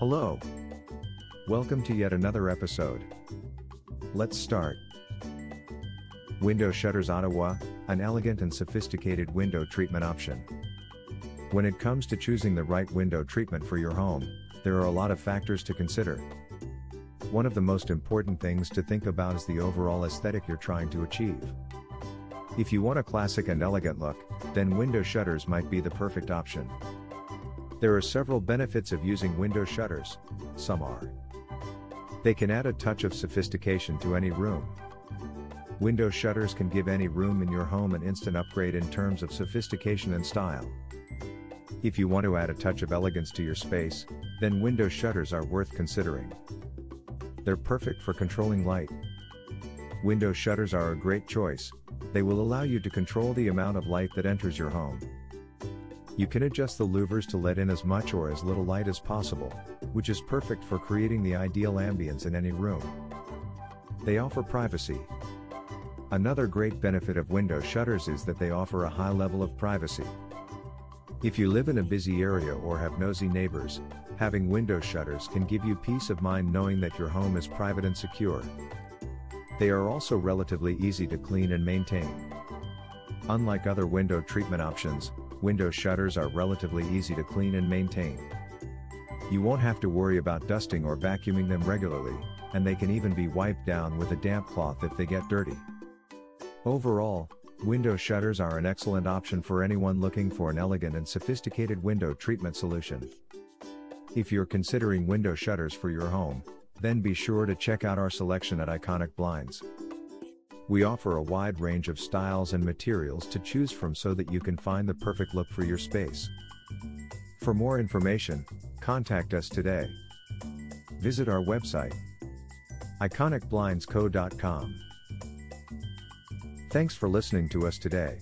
Hello. Welcome to yet another episode. Let's start. Window Shutters Ottawa, an elegant and sophisticated window treatment option. When it comes to choosing the right window treatment for your home, there are a lot of factors to consider. One of the most important things to think about is the overall aesthetic you're trying to achieve. If you want a classic and elegant look, then window shutters might be the perfect option. There are several benefits of using window shutters, some are. They can add a touch of sophistication to any room. Window shutters can give any room in your home an instant upgrade in terms of sophistication and style. If you want to add a touch of elegance to your space, then window shutters are worth considering. They're perfect for controlling light. Window shutters are a great choice, they will allow you to control the amount of light that enters your home. You can adjust the louvers to let in as much or as little light as possible, which is perfect for creating the ideal ambience in any room. They offer privacy. Another great benefit of window shutters is that they offer a high level of privacy. If you live in a busy area or have nosy neighbors, having window shutters can give you peace of mind knowing that your home is private and secure. They are also relatively easy to clean and maintain. Unlike other window treatment options, window shutters are relatively easy to clean and maintain. You won't have to worry about dusting or vacuuming them regularly, and they can even be wiped down with a damp cloth if they get dirty. Overall, window shutters are an excellent option for anyone looking for an elegant and sophisticated window treatment solution. If you're considering window shutters for your home, then be sure to check out our selection at Iconic Blinds. We offer a wide range of styles and materials to choose from so that you can find the perfect look for your space. For more information, contact us today. Visit our website iconicblindsco.com. Thanks for listening to us today.